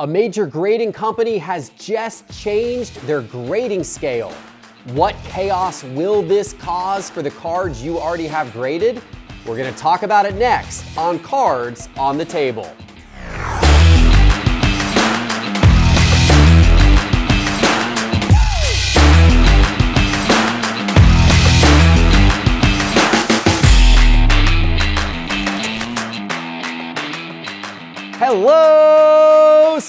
A major grading company has just changed their grading scale. What chaos will this cause for the cards you already have graded? We're going to talk about it next on Cards on the Table. Hello,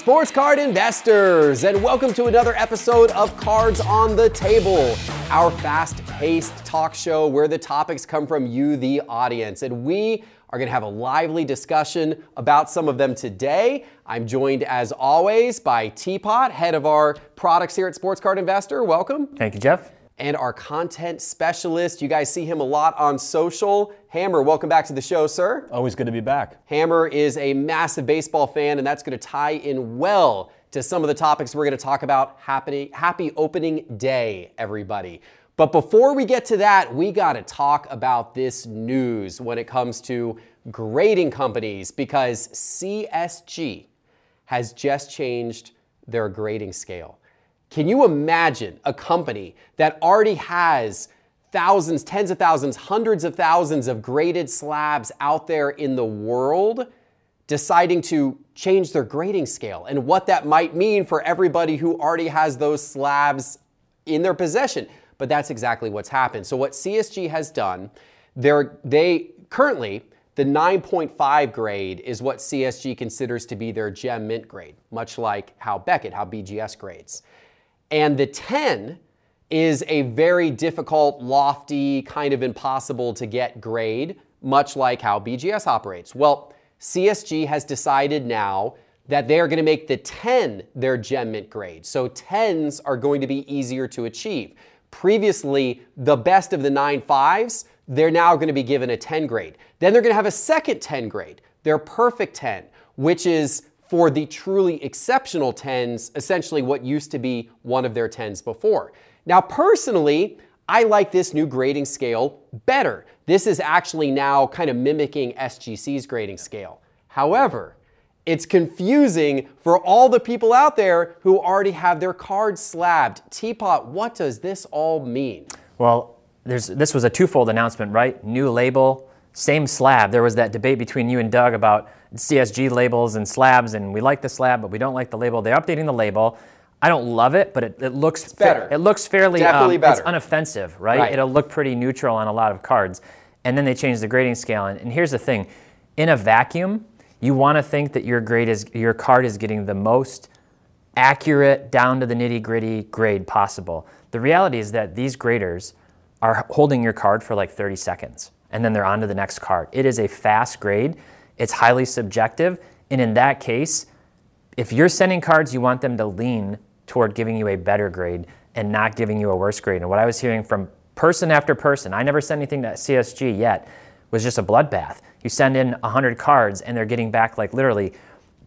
sports card investors, and welcome to another episode of Cards on the Table, our fast paced talk show where the topics come from you, the audience. And we are going to have a lively discussion about some of them today. I'm joined, as always, by Teapot, head of our products here at Sports Card Investor. Welcome. Thank you, Jeff and our content specialist. You guys see him a lot on social. Hammer, welcome back to the show, sir. Always good to be back. Hammer is a massive baseball fan, and that's going to tie in well to some of the topics we're going to talk about. Happy, happy opening day, everybody. But before we get to that, we got to talk about this news when it comes to grading companies because CSG has just changed their grading scale. Can you imagine a company that already has thousands, tens of thousands, hundreds of thousands of graded slabs out there in the world deciding to change their grading scale and what that might mean for everybody who already has those slabs in their possession? But that's exactly what's happened. So, what CSG has done, they're, they currently, the 9.5 grade is what CSG considers to be their gem mint grade, much like how Beckett, how BGS grades. And the 10 is a very difficult, lofty, kind of impossible to get grade, much like how BGS operates. Well, CSG has decided now that they are going to make the 10 their gem mint grade. So 10s are going to be easier to achieve. Previously, the best of the nine fives, they're now going to be given a 10 grade. Then they're going to have a second 10 grade, their perfect 10, which is for the truly exceptional 10s, essentially what used to be one of their 10s before. Now, personally, I like this new grading scale better. This is actually now kind of mimicking SGC's grading scale. However, it's confusing for all the people out there who already have their cards slabbed. Teapot, what does this all mean? Well, this was a twofold announcement, right? New label, same slab. There was that debate between you and Doug about CSG labels and slabs, and we like the slab, but we don't like the label. They're updating the label. I don't love it, but it, it looks it's better. Fa- it looks fairly definitely um, better. It's unoffensive, right? right? It'll look pretty neutral on a lot of cards. And then they change the grading scale. And, and here's the thing: in a vacuum, you want to think that your grade is your card is getting the most accurate, down to the nitty gritty grade possible. The reality is that these graders are holding your card for like 30 seconds, and then they're on to the next card. It is a fast grade it's highly subjective. And in that case, if you're sending cards, you want them to lean toward giving you a better grade and not giving you a worse grade. And what I was hearing from person after person, I never sent anything to CSG yet, was just a bloodbath. You send in 100 cards and they're getting back like literally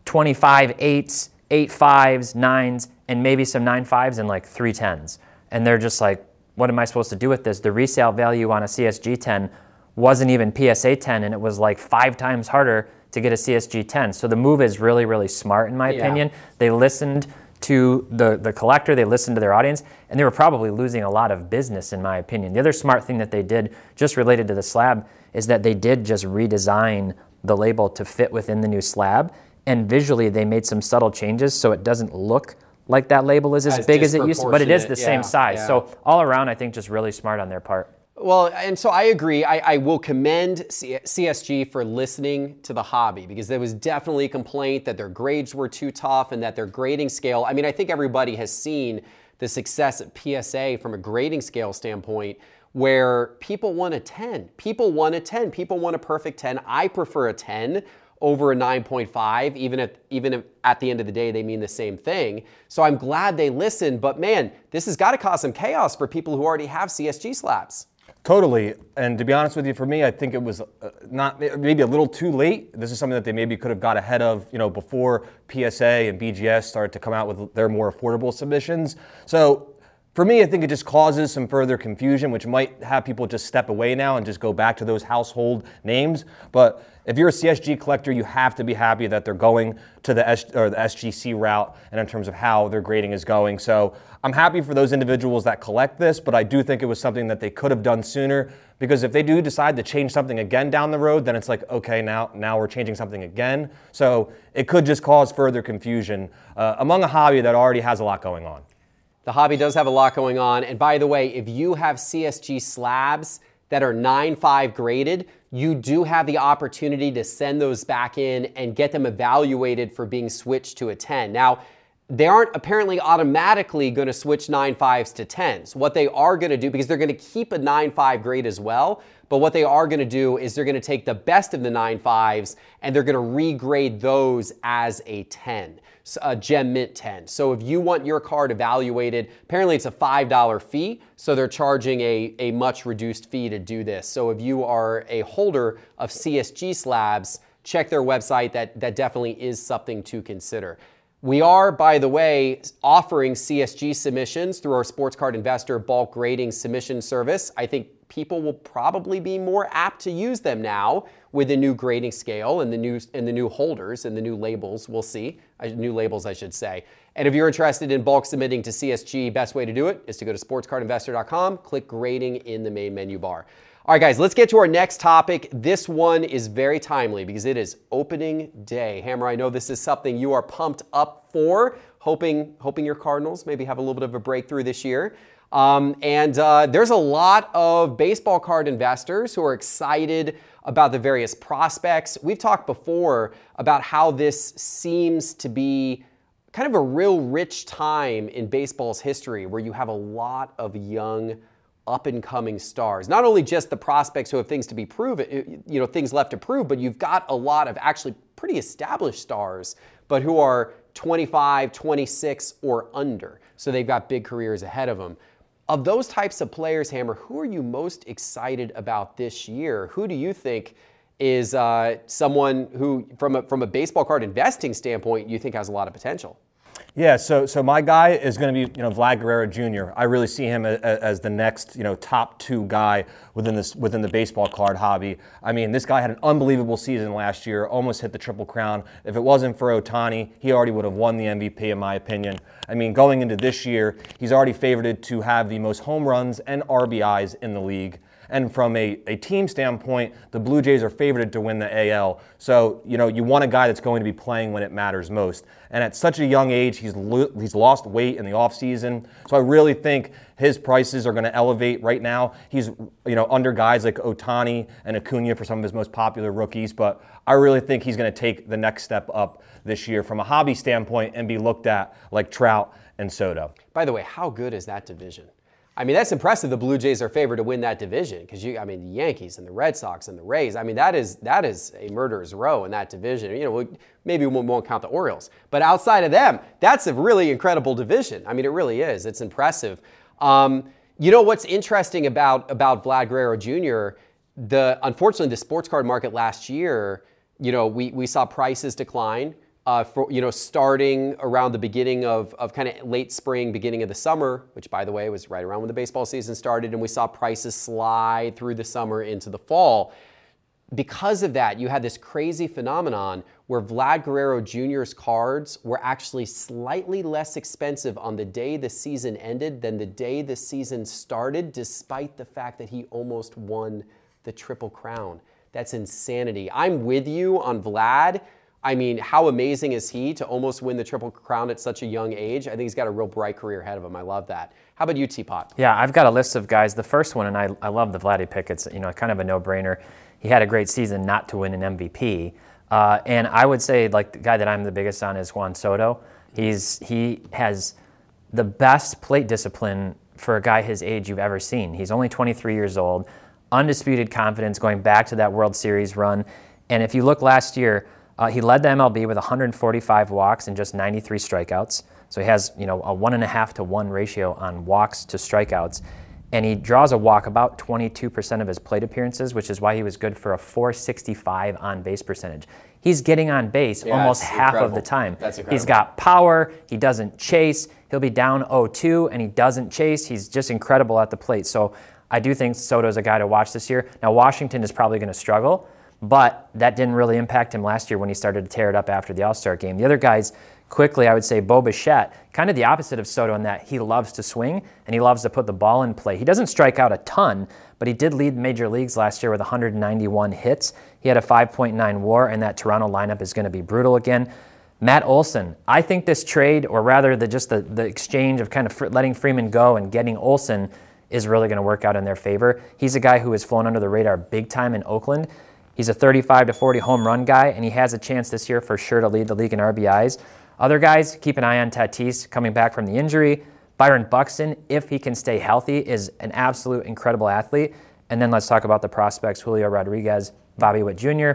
25 eights, eight fives, nines, and maybe some nine fives and like three tens. And they're just like, what am I supposed to do with this? The resale value on a CSG 10 wasn't even PSA 10 and it was like five times harder to get a CSG 10. So the move is really, really smart in my yeah. opinion. They listened to the, the collector, they listened to their audience, and they were probably losing a lot of business in my opinion. The other smart thing that they did, just related to the slab, is that they did just redesign the label to fit within the new slab. And visually, they made some subtle changes so it doesn't look like that label is as, as big as it used to, but it is the yeah, same size. Yeah. So all around, I think just really smart on their part. Well, and so I agree. I, I will commend C- CSG for listening to the hobby because there was definitely a complaint that their grades were too tough and that their grading scale. I mean, I think everybody has seen the success at PSA from a grading scale standpoint where people want a 10. People want a 10. People want a perfect 10. I prefer a 10 over a 9.5 even if even if at the end of the day they mean the same thing so i'm glad they listened but man this has got to cause some chaos for people who already have csg slabs Totally. And to be honest with you, for me, I think it was uh, not maybe a little too late. This is something that they maybe could have got ahead of, you know, before PSA and BGS started to come out with their more affordable submissions. So for me, I think it just causes some further confusion, which might have people just step away now and just go back to those household names. But if you're a CSG collector, you have to be happy that they're going to the, S- or the SGC route and in terms of how their grading is going. So I'm happy for those individuals that collect this, but I do think it was something that they could have done sooner because if they do decide to change something again down the road, then it's like, okay, now, now we're changing something again. So it could just cause further confusion uh, among a hobby that already has a lot going on. The hobby does have a lot going on. And by the way, if you have CSG slabs that are 9.5 graded, you do have the opportunity to send those back in and get them evaluated for being switched to a 10. Now, they aren't apparently automatically going to switch 9.5s to 10s. What they are going to do, because they're going to keep a 9.5 grade as well, but what they are going to do is they're going to take the best of the 9.5s and they're going to regrade those as a 10 a Gem Mint 10. So if you want your card evaluated, apparently it's a $5 fee, so they're charging a, a much reduced fee to do this. So if you are a holder of CSG slabs, check their website. That, that definitely is something to consider. We are, by the way, offering CSG submissions through our Sports Card Investor bulk grading submission service. I think people will probably be more apt to use them now with the new grading scale and the new and the new holders and the new labels. We'll see new labels, I should say. And if you're interested in bulk submitting to CSG, best way to do it is to go to sportscardinvestor.com, click grading in the main menu bar. All right, guys, let's get to our next topic. This one is very timely because it is opening day. Hammer, I know this is something you are pumped up for, hoping hoping your Cardinals maybe have a little bit of a breakthrough this year. Um, and uh, there's a lot of baseball card investors who are excited about the various prospects. We've talked before about how this seems to be kind of a real rich time in baseball's history where you have a lot of young up and coming stars. Not only just the prospects who have things to be proven, you know, things left to prove, but you've got a lot of actually pretty established stars, but who are 25, 26 or under. So they've got big careers ahead of them. Of those types of players, Hammer, who are you most excited about this year? Who do you think is uh, someone who, from a, from a baseball card investing standpoint, you think has a lot of potential? Yeah, so so my guy is going to be you know Vlad Guerrero Jr. I really see him as, as, the next you know top two guy within this within the baseball card hobby. I mean, this guy had an unbelievable season last year, almost hit the triple crown. If it wasn't for Ohtani, he already would have won the MVP in my opinion. I mean, going into this year, he's already favored to have the most home runs and RBIs in the league. And from a, a team standpoint, the Blue Jays are favored to win the AL. So, you know, you want a guy that's going to be playing when it matters most. And at such a young age, he's, lo- he's lost weight in the offseason. So I really think his prices are going to elevate right now. He's, you know, under guys like Ohtani and Acuna for some of his most popular rookies. But I really think he's going to take the next step up this year from a hobby standpoint and be looked at like Trout and Soto. By the way, how good is that division? I mean, that's impressive. The Blue Jays are favored to win that division because you, I mean, the Yankees and the Red Sox and the Rays. I mean, that is that is a murderer's row in that division. You know, maybe we won't count the Orioles, but outside of them, that's a really incredible division. I mean, it really is. It's impressive. Um, you know what's interesting about about Vlad Guerrero Jr. The unfortunately the sports card market last year, you know, we we saw prices decline uh, for you know starting around the beginning of, of kind of late spring, beginning of the summer, which by the way was right around when the baseball season started, and we saw prices slide through the summer into the fall. Because of that, you had this crazy phenomenon where Vlad Guerrero Jr.'s cards were actually slightly less expensive on the day the season ended than the day the season started, despite the fact that he almost won the Triple Crown. That's insanity. I'm with you on Vlad. I mean, how amazing is he to almost win the Triple Crown at such a young age? I think he's got a real bright career ahead of him. I love that. How about you, Teapot? Yeah, I've got a list of guys. The first one, and I, I love the Vladdy pick. It's you know kind of a no-brainer. He had a great season not to win an MVP. Uh, and I would say like the guy that I'm the biggest on is Juan Soto. He's he has the best plate discipline for a guy his age you've ever seen. He's only 23 years old, undisputed confidence going back to that World Series run. And if you look last year, uh, he led the MLB with 145 walks and just 93 strikeouts. So he has, you know, a one and a half to one ratio on walks to strikeouts. And he draws a walk about 22% of his plate appearances, which is why he was good for a 465 on base percentage. He's getting on base yeah, almost half incredible. of the time. That's incredible. He's got power. He doesn't chase. He'll He'll be down 0-2 and he doesn't chase. He's just incredible at the plate. So I do think Soto's a guy to watch this year. Now Washington is probably going to struggle, but that didn't really impact him last year when he started to tear it up after the All-Star game. The other guys, quickly, I would say Bo Bichette, kind of the opposite of Soto in that he loves to swing and he loves to put the ball in play. He doesn't strike out a ton, but he did lead major leagues last year with 191 hits. He had a 5.9 WAR, and that Toronto lineup is going to be brutal again. Matt Olson, I think this trade, or rather the just the, the exchange of kind of letting Freeman go and getting Olson, is really going to work out in their favor. He's a guy who has flown under the radar big time in Oakland. He's a 35 to 40 home run guy, and he has a chance this year for sure to lead the league in RBIs. Other guys, keep an eye on Tatis coming back from the injury. Byron Buxton, if he can stay healthy, is an absolute incredible athlete. And then let's talk about the prospects Julio Rodriguez, Bobby Witt Jr.,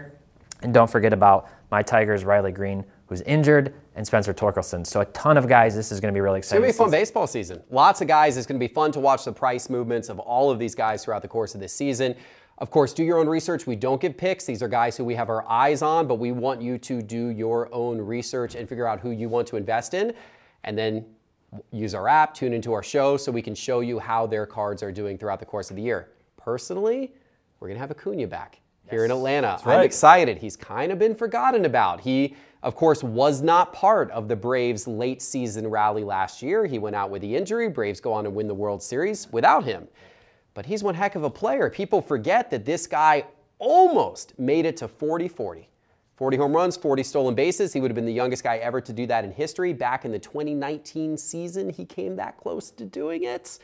and don't forget about my Tigers, Riley Greene, who's injured, and Spencer Torkelson. So a ton of guys. This is going to be really exciting. It's going to be a fun baseball season. Lots of guys. It's going to be fun to watch the price movements of all of these guys throughout the course of this season. Of course, do your own research. We don't give picks. These are guys who we have our eyes on, but we want you to do your own research and figure out who you want to invest in. And then use our app, tune into our show so we can show you how their cards are doing throughout the course of the year. Personally, we're going to have Acuna back yes. here in Atlanta. Right. I'm excited. He's kind of been forgotten about. He, of course, was not part of the Braves' late season rally last year. He went out with the injury. Braves go on to win the World Series without him. But he's one heck of a player. People forget that this guy almost made it to 40 40. 40 home runs, 40 stolen bases. He would have been the youngest guy ever to do that in history. Back in the 2019 season, he came that close to doing it.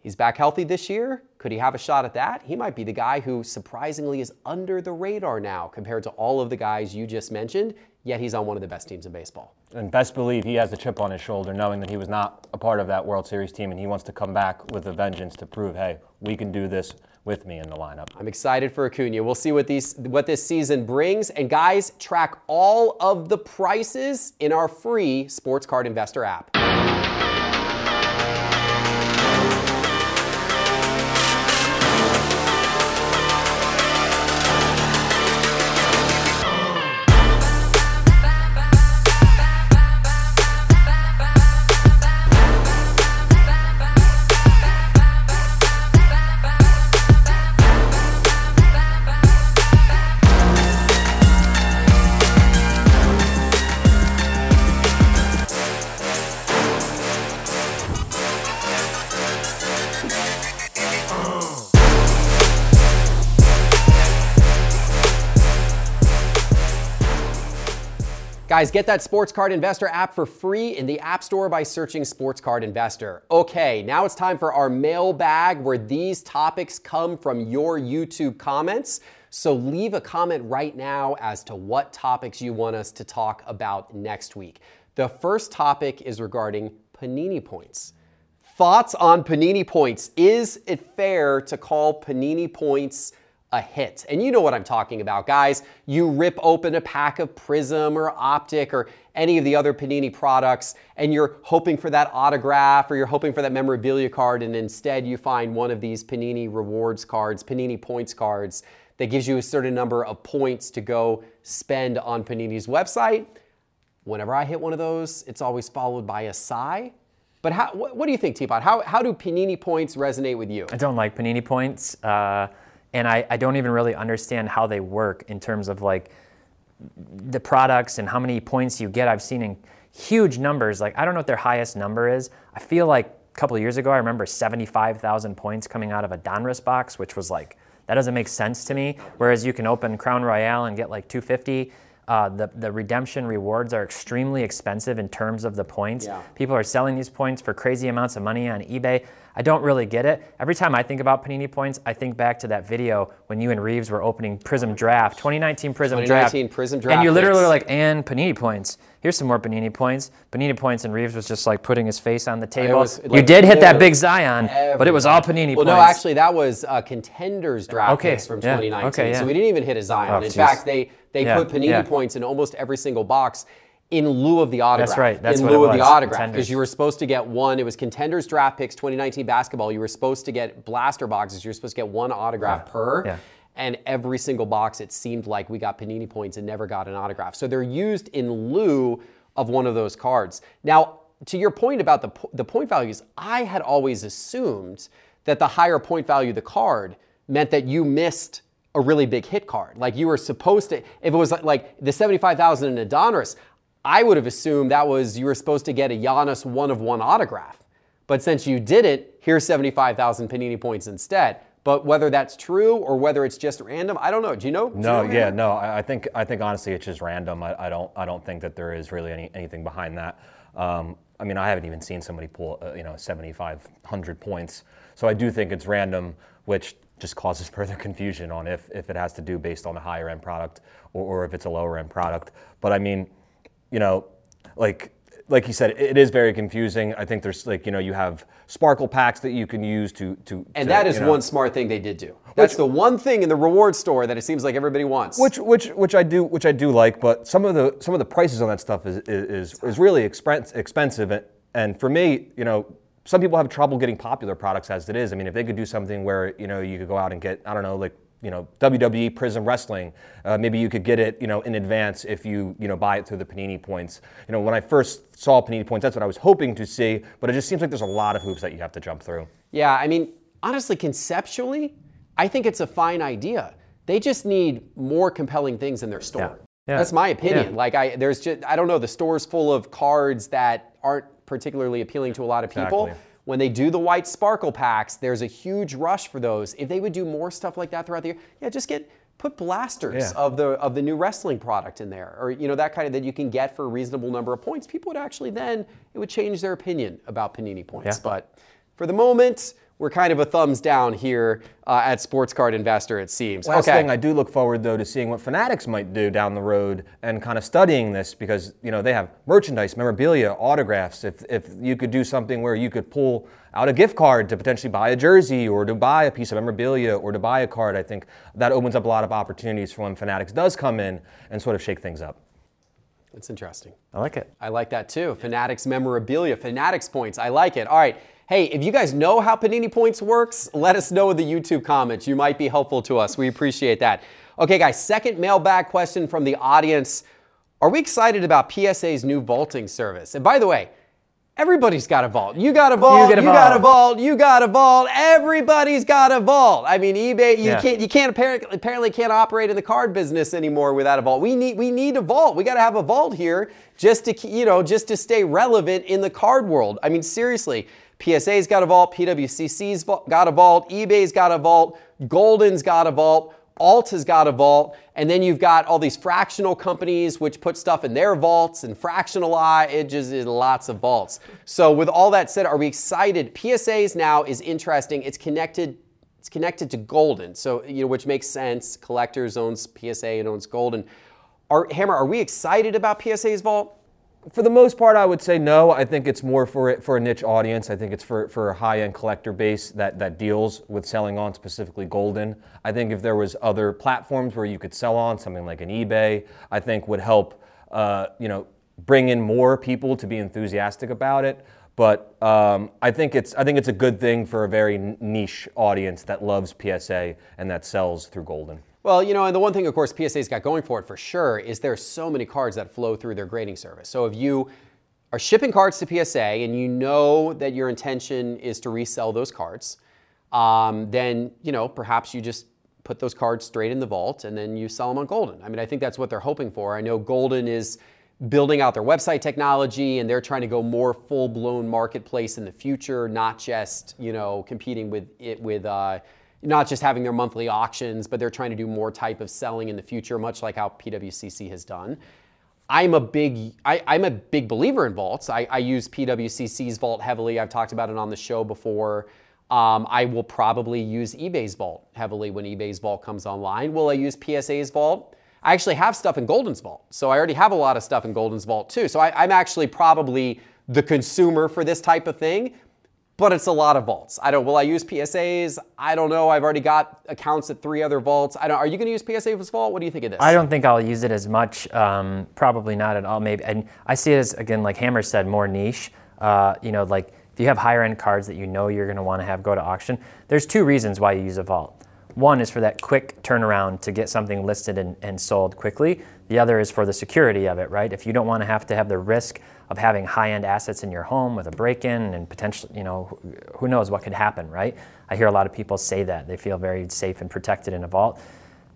He's back healthy this year. Could he have a shot at that? He might be the guy who surprisingly is under the radar now compared to all of the guys you just mentioned, yet he's on one of the best teams in baseball. And best believe he has a chip on his shoulder knowing that he was not a part of that World Series team and he wants to come back with a vengeance to prove, hey, we can do this with me in the lineup. I'm excited for Acuna. We'll see what these what this season brings. And guys, track all of the prices in our free sports card investor app. Guys, get that Sports Card Investor app for free in the App Store by searching Sports Card Investor. Okay, now it's time for our mailbag where these topics come from your YouTube comments. So leave a comment right now as to what topics you want us to talk about next week. The first topic is regarding Panini points. Thoughts on Panini points? Is it fair to call Panini points? A hit. And you know what I'm talking about, guys. You rip open a pack of Prizm or Optic or any of the other Panini products, and you're hoping for that autograph or you're hoping for that memorabilia card, and instead you find one of these Panini rewards cards, Panini points cards, that gives you a certain number of points to go spend on Panini's website. Whenever I hit one of those, it's always followed by a sigh. But how, what, do you think, Teapot? How, how do Panini points resonate with you? I don't like Panini points. Uh, and I, I don't even really understand how they work in terms of like the products and how many points you get. I've seen in huge numbers. Like I don't know what their highest number is. I feel like a couple of years ago I remember 75,000 points coming out of a Donruss box, which was like that doesn't make sense to me. Whereas you can open Crown Royale and get like 250. Uh, the, the redemption rewards are extremely expensive in terms of the points. Yeah. People are selling these points for crazy amounts of money on eBay. I don't really get it. Every time I think about Panini points, I think back to that video when you and Reeves were opening Prizm Draft, 2019 Prizm 2019 Draft. Prizm Draft. And you literally were like, and Panini points. Here's some more Panini points. Panini points, and Reeves was just like putting his face on the table. Was, like, you did hit that big Zion, but it was all Panini well, points. Well, no, actually, that was uh, contenders draft okay. picks from 2019. Okay, yeah. So we didn't even hit a Zion. Oh, In geez. fact, they they yeah. put Panini yeah. points in almost every single box in lieu of the autograph. That's right. That's in what lieu of the autograph because you were supposed to get one. It was contenders draft picks 2019 basketball. You were supposed to get blaster boxes. You were supposed to get one autograph yeah. per. Yeah. And every single box, it seemed like we got Panini points and never got an autograph. So they're used in lieu of one of those cards. Now, to your point about the the point values, I had always assumed that the higher point value of the card meant that you missed a really big hit card. Like you were supposed to, if it was like, like the 75,000 in a Donruss, I would have assumed that was you were supposed to get a Giannis one of one autograph. But since you did it, here's 75,000 Panini points instead. But whether that's true or whether it's just random, I don't know. Do you know? Do you No, know, yeah, no. I I think I think honestly, it's just random. I, I don't I don't think that there is really any, anything behind that. Um, I mean, I haven't even seen somebody pull uh, you know 7,500 points. So I do think it's random, which just causes further confusion on if if it has to do based on a higher end product or, or if it's a lower end product. But I mean, you know, like like you said, it is very confusing. I think there's like you know you have sparkle packs that you can use to to And to, that is you know- one smart thing they did do. That's the one thing in the reward store that it seems like everybody wants. Which, which, which I do, which I do like, but some of the some of the prices on that stuff is is, is really expensive. Expensive, and, and for me, you know, some people have trouble getting popular products as it is. I mean, if they could do something where you know you could go out and get, I don't know, like you know, WWE Prizm Wrestling, uh, maybe you could get it, you know, in advance if you you know buy it through the Panini points. You know, when I first saw Panini points, that's what I was hoping to see, but it just seems like there's a lot of hoops that you have to jump through. Yeah, I mean, honestly, conceptually, I think it's a fine idea. They just need more compelling things in their store. Yeah. Yeah. That's my opinion. Yeah. Like I there's just I don't know, the store's full of cards that aren't particularly appealing to a lot of people. Exactly. When they do the white sparkle packs, there's a huge rush for those. If they would do more stuff like that throughout the year, yeah, just get put blasters Yeah. of the of the new wrestling product in there, or you know that kind of that you can get for a reasonable number of points. People would actually then it would change their opinion about panini points. Yeah. But for the moment, we're kind of a thumbs down here uh, at Sports Card Investor. It seems. Last okay. thing, I do look forward though to seeing what Fanatics might do down the road and kind of studying this because you know they have merchandise, memorabilia, autographs. If if you could do something where you could pull out a gift card to potentially buy a jersey or to buy a piece of memorabilia or to buy a card, I think that opens up a lot of opportunities for when Fanatics does come in and sort of shake things up. It's interesting. I like it. I like that too. Fanatics memorabilia, Fanatics points. I like it. All right. Hey, if you guys know how Panini Points works, let us know in the YouTube comments. You might be helpful to us. We appreciate that. Okay, guys, second mailbag question from the audience. Are we excited about PSA's new vaulting service? And by the way, everybody's got a vault. You got a vault. get a you got a vault. vault. You got a vault. Everybody's got a vault. I mean, eBay. You Yeah. can't. You can't apparently, apparently can't operate in the card business anymore without a vault. We need. We need a vault. We got to have a vault here just to you know just to stay relevant in the card world. I mean, seriously. PSA's got a vault. PWCC's got a vault. eBay's got a vault. Golden's got a vault. Alt has got a vault, and then you've got all these fractional companies which put stuff in their vaults and fractionalize. It just is lots of vaults. So with all that said, are we excited? PSA's now is interesting. It's connected. It's connected to Golden, so you know which makes sense. Collectors owns PSA and owns Golden. Are Hammer? Are we excited about PSA's vault? For the most part, I would say no. I think it's more for for a niche audience. I think it's for, for a high end collector base that, that deals with selling on specifically golden. I think if there was other platforms where you could sell on something like an eBay, I think would help. Uh, you know, bring in more people to be enthusiastic about it. But um, I think it's I think it's a good thing for a very niche audience that loves PSA and that sells through golden. Well, you know, and the one thing, of course, PSA's got going for it for sure is there's so many cards that flow through their grading service. So if you are shipping cards to PSA and you know that your intention is to resell those cards, um, then you know perhaps you just put those cards straight in the vault and then you sell them on Golden. I mean, I think that's what they're hoping for. I know Golden is building out their website technology and they're trying to go more full-blown marketplace in the future, not just you know competing with it with. Uh, not just having their monthly auctions, but they're trying to do more type of selling in the future, much like how PWCC has done. I'm a big I, I'm a big believer in vaults. I, I use PWCC's vault heavily. I've talked about it on the show before. Um, I will probably use eBay's vault heavily when eBay's vault comes online. Will I use PSA's vault? I actually have stuff in Golden's vault, so I already have a lot of stuff in Golden's vault too. So I, I'm actually probably the consumer for this type of thing but it's a lot of vaults. I don't. Will I use PSAs? I don't know. I've already got accounts at three other vaults. I don't. Are you going to use PSA PSA's vault? What do you think of this? I don't think I'll use it as much. Um, probably not at all. Maybe, and I see it as again, like Hammer said, more niche. Uh, you know, like if you have higher end cards that you know you're going to want to have go to auction, there's two reasons why you use a vault. One is for that quick turnaround to get something listed and, and sold quickly. The other is for the security of it, right? If you don't want to have to have the risk of having high-end assets in your home with a break-in and potentially, you know, who knows what could happen, right? I hear a lot of people say that they feel very safe and protected in a vault.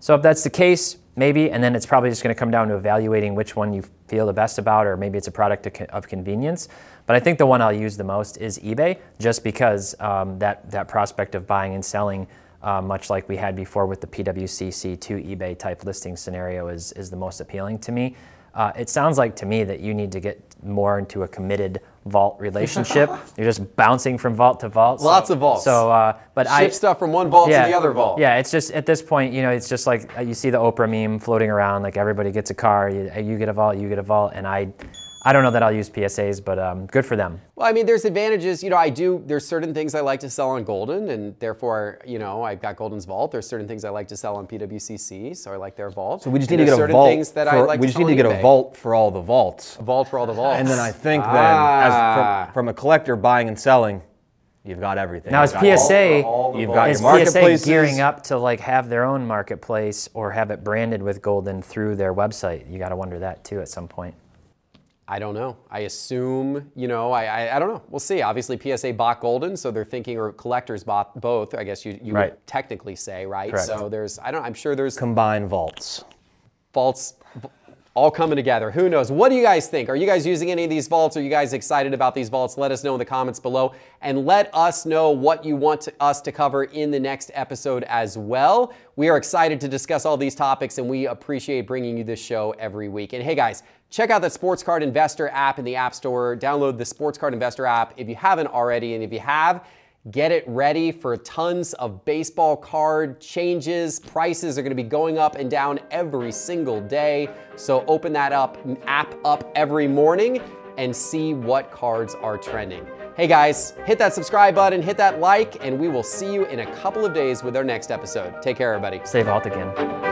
So if that's the case, maybe, and then it's probably just going to come down to evaluating which one you feel the best about, or maybe it's a product of convenience. But I think the one I'll use the most is eBay, just because um, that that prospect of buying and selling, uh, much like we had before with the PWCC to eBay type listing scenario, is is the most appealing to me. Uh, it sounds like to me that you need to get more into a committed vault relationship. You're just bouncing from vault to vault. So, Lots of vaults. So, uh, but Ship I stuff from one vault yeah, to the other vault. Yeah, it's just at this point, you know, it's just like uh, you see the Oprah meme floating around. Like everybody gets a car, you, you get a vault, you get a vault, and I. I don't know that I'll use PSAs, but um, good for them. Well, I mean, there's advantages. You know, I do. There's certain things I like to sell on Golden, and therefore, you know, I've got Golden's vault. There's certain things I like to sell on PWCC, so I like their vault. So we just need to get a vault. Things that for, I like we just need to get a vault for all the vaults. A vault for all the vaults. And then I think then, Ah. as from, from a collector buying and selling, you've got everything. Now, is PSA all You've got is your. PSA gearing up to like have their own marketplace or have it branded with Golden through their website? You got to wonder that too at some point. I don't know. I assume, you know, I, I, I don't know. We'll see. Obviously, PSA bought Golden, so they're thinking, or collectors bought both. I guess you, you Right. would technically say, right? Correct. So there's, I don't. I'm sure there's combined vaults. vaults all coming together. Who knows? What do you guys think? Are you guys using any of these vaults? Are you guys excited about these vaults? Let us know in the comments below and let us know what you want to, us to cover in the next episode as well. We are excited to discuss all these topics and we appreciate bringing you this show every week. And hey guys, check out the Sports Card Investor app in the App Store. Download the Sports Card Investor app if you haven't already. And if you have, Get it ready for tons of baseball card changes. Prices are going to be going up and down every single day. So open that up app up every morning and see what cards are trending. Hey guys, hit that subscribe button, hit that like, and we will see you in a couple of days with our next episode. Take care, everybody. Save vault again.